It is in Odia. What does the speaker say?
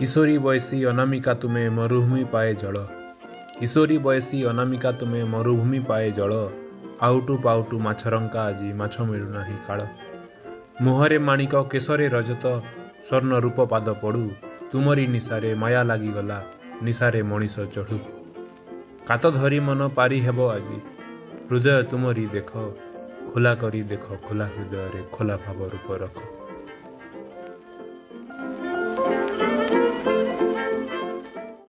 କିଶୋରୀ ବୟସୀ ଅନାମିକା ତୁମେ ମରୁଭୂମି ପାଏ ଜଳ। କିଶୋରୀ ବୟସୀ ଅନାମିକା ତୁମେ ମରୁଭୂମି ପାଏ ଜଳ। ଆଉଟୁ ପାଉଟୁ ମାଛରଙ୍କା ଆଜି ମାଛ ମିଳୁନାହିଁ କାଳ। ମୁହଁରେ ମାଣିକ କେଶରେ ରଜତ ସ୍ୱର୍ଣ୍ଣ ରୂପ ପାଦ ପଡ଼ୁ। ତୁମରି ନିଶାରେ ମାୟା ଲାଗିଗଲା ନିଶାରେ ମଣିଷ ଚଢ଼ୁ। କାତ ଧରି ମନ ପାରି ହେବ ଆଜି। ହୃଦୟ ତୁମରି ଦେଖ ଖୋଲା କରି ଦେଖ ଖୋଲା ହୃଦୟରେ ଖୋଲା ଭାବ ରୂପ ରଖ।